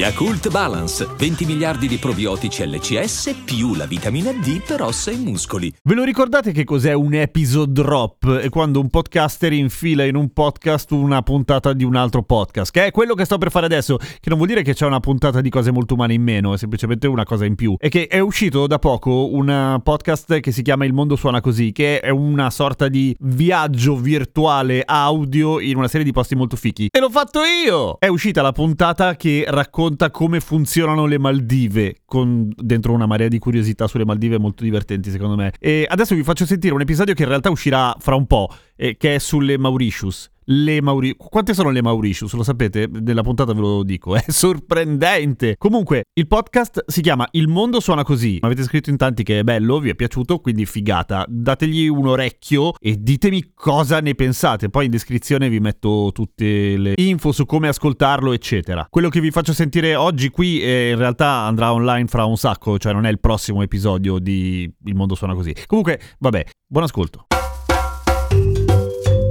Yakult Balance, 20 miliardi di probiotici LCS più la vitamina D per ossa e muscoli. Ve lo ricordate che cos'è un episode drop? È quando un podcaster infila in un podcast una puntata di un altro podcast, che è quello che sto per fare adesso, che non vuol dire che c'è una puntata di cose molto umane in meno, è semplicemente una cosa in più. È che è uscito da poco un podcast che si chiama Il mondo suona così, che è una sorta di viaggio virtuale audio in una serie di posti molto fichi. E l'ho fatto io! È uscita la puntata che racconta racconta come funzionano le Maldive, con dentro una marea di curiosità sulle Maldive molto divertenti secondo me. E adesso vi faccio sentire un episodio che in realtà uscirà fra un po', eh, che è sulle Mauritius le Mauritius. Quante sono le Mauritius? Lo sapete? Nella puntata ve lo dico, è sorprendente. Comunque, il podcast si chiama Il mondo suona così. Mi avete scritto in tanti che è bello, vi è piaciuto, quindi figata. Dategli un orecchio e ditemi cosa ne pensate. Poi in descrizione vi metto tutte le info su come ascoltarlo, eccetera. Quello che vi faccio sentire oggi qui eh, in realtà andrà online fra un sacco, cioè non è il prossimo episodio di Il mondo suona così. Comunque, vabbè, buon ascolto.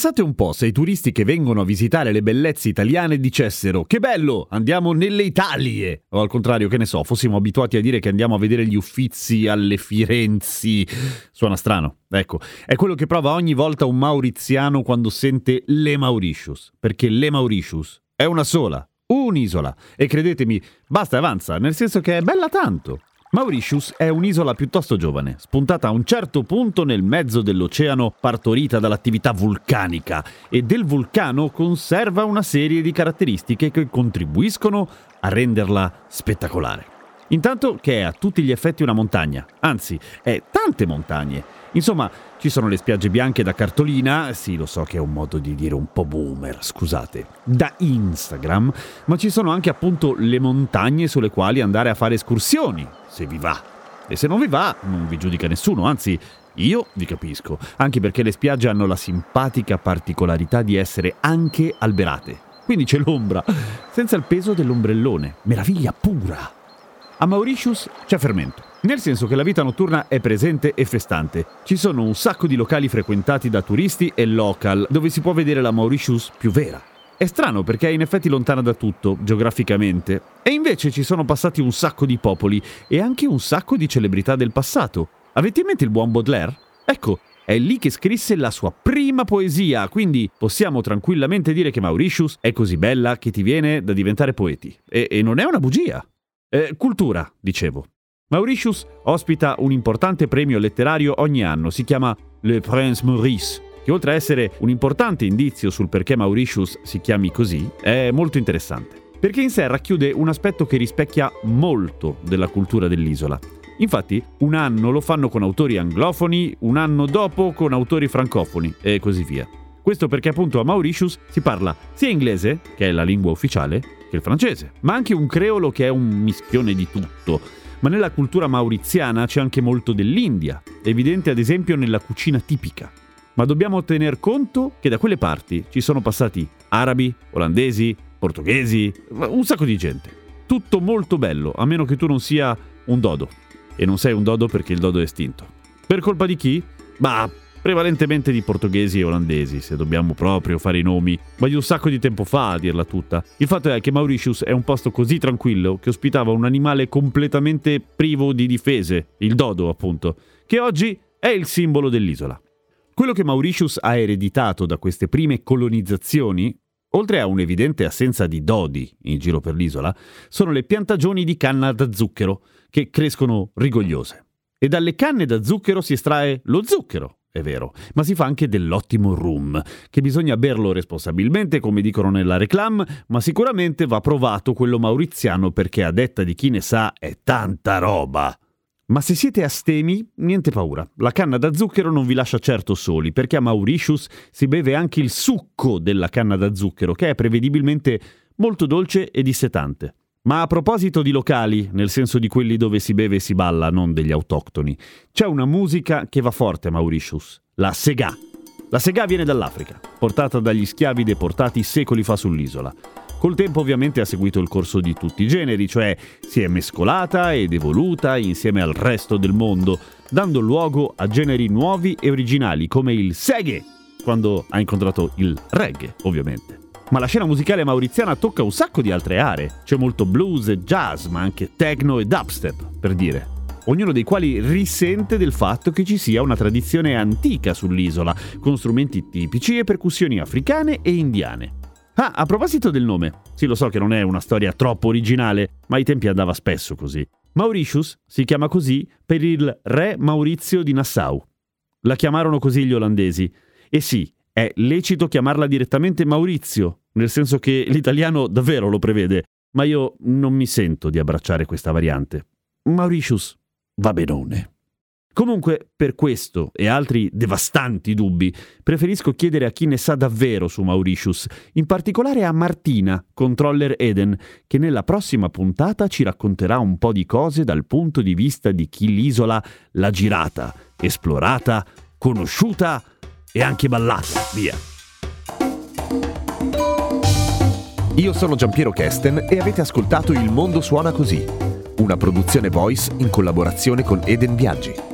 Pensate un po' se i turisti che vengono a visitare le bellezze italiane dicessero che bello, andiamo nelle Italie! O al contrario, che ne so, fossimo abituati a dire che andiamo a vedere gli uffizi alle Firenzi. Suona strano. Ecco, è quello che prova ogni volta un mauriziano quando sente le Mauritius, perché le Mauritius è una sola, un'isola. E credetemi, basta e avanza, nel senso che è bella tanto. Mauritius è un'isola piuttosto giovane, spuntata a un certo punto nel mezzo dell'oceano, partorita dall'attività vulcanica e del vulcano conserva una serie di caratteristiche che contribuiscono a renderla spettacolare. Intanto che è a tutti gli effetti una montagna, anzi è tante montagne. Insomma, ci sono le spiagge bianche da cartolina, sì lo so che è un modo di dire un po' boomer, scusate, da Instagram, ma ci sono anche appunto le montagne sulle quali andare a fare escursioni, se vi va. E se non vi va, non vi giudica nessuno, anzi io vi capisco, anche perché le spiagge hanno la simpatica particolarità di essere anche alberate. Quindi c'è l'ombra, senza il peso dell'ombrellone. Meraviglia pura! A Mauritius c'è fermento, nel senso che la vita notturna è presente e festante. Ci sono un sacco di locali frequentati da turisti e local, dove si può vedere la Mauritius più vera. È strano perché è in effetti lontana da tutto, geograficamente, e invece ci sono passati un sacco di popoli e anche un sacco di celebrità del passato. Avete in mente il buon Baudelaire? Ecco, è lì che scrisse la sua prima poesia, quindi possiamo tranquillamente dire che Mauritius è così bella che ti viene da diventare poeti. E, e non è una bugia. Eh, cultura, dicevo. Mauritius ospita un importante premio letterario ogni anno, si chiama Le Prince Maurice, che oltre a essere un importante indizio sul perché Mauritius si chiami così, è molto interessante. Perché in sé racchiude un aspetto che rispecchia molto della cultura dell'isola. Infatti, un anno lo fanno con autori anglofoni, un anno dopo con autori francofoni e così via. Questo perché appunto a Mauritius si parla sia inglese, che è la lingua ufficiale, che il francese, ma anche un creolo che è un mischione di tutto. Ma nella cultura mauriziana c'è anche molto dell'India, evidente ad esempio nella cucina tipica. Ma dobbiamo tener conto che da quelle parti ci sono passati arabi, olandesi, portoghesi, un sacco di gente. Tutto molto bello, a meno che tu non sia un dodo. E non sei un dodo perché il dodo è estinto. Per colpa di chi? Bah, prevalentemente di portoghesi e olandesi, se dobbiamo proprio fare i nomi, ma di un sacco di tempo fa a dirla tutta. Il fatto è che Mauritius è un posto così tranquillo che ospitava un animale completamente privo di difese, il dodo appunto, che oggi è il simbolo dell'isola. Quello che Mauritius ha ereditato da queste prime colonizzazioni, oltre a un'evidente assenza di dodi in giro per l'isola, sono le piantagioni di canna da zucchero, che crescono rigogliose. E dalle canne da zucchero si estrae lo zucchero, è vero, ma si fa anche dell'ottimo rum, che bisogna berlo responsabilmente, come dicono nella reclam, ma sicuramente va provato quello mauriziano perché a detta di chi ne sa è tanta roba. Ma se siete astemi, niente paura. La canna da zucchero non vi lascia certo soli, perché a Mauritius si beve anche il succo della canna da zucchero, che è prevedibilmente molto dolce e dissetante. Ma a proposito di locali, nel senso di quelli dove si beve e si balla, non degli autoctoni, c'è una musica che va forte a Mauritius, la Sega. La Sega viene dall'Africa, portata dagli schiavi deportati secoli fa sull'isola. Col tempo ovviamente ha seguito il corso di tutti i generi, cioè si è mescolata ed evoluta insieme al resto del mondo, dando luogo a generi nuovi e originali come il seghe, quando ha incontrato il reggae, ovviamente. Ma la scena musicale mauriziana tocca un sacco di altre aree. C'è molto blues e jazz, ma anche techno e dubstep, per dire. Ognuno dei quali risente del fatto che ci sia una tradizione antica sull'isola, con strumenti tipici e percussioni africane e indiane. Ah, a proposito del nome, sì lo so che non è una storia troppo originale, ma ai tempi andava spesso così. Mauritius si chiama così per il re Maurizio di Nassau. La chiamarono così gli olandesi. E sì, è lecito chiamarla direttamente Maurizio, nel senso che l'italiano davvero lo prevede, ma io non mi sento di abbracciare questa variante. Mauritius va benone. Comunque, per questo e altri devastanti dubbi, preferisco chiedere a chi ne sa davvero su Mauritius, in particolare a Martina, controller Eden, che nella prossima puntata ci racconterà un po' di cose dal punto di vista di chi l'isola l'ha girata, esplorata, conosciuta e anche ballata. Via. Io sono Giampiero Kesten e avete ascoltato Il mondo suona così, una produzione voice in collaborazione con Eden Viaggi.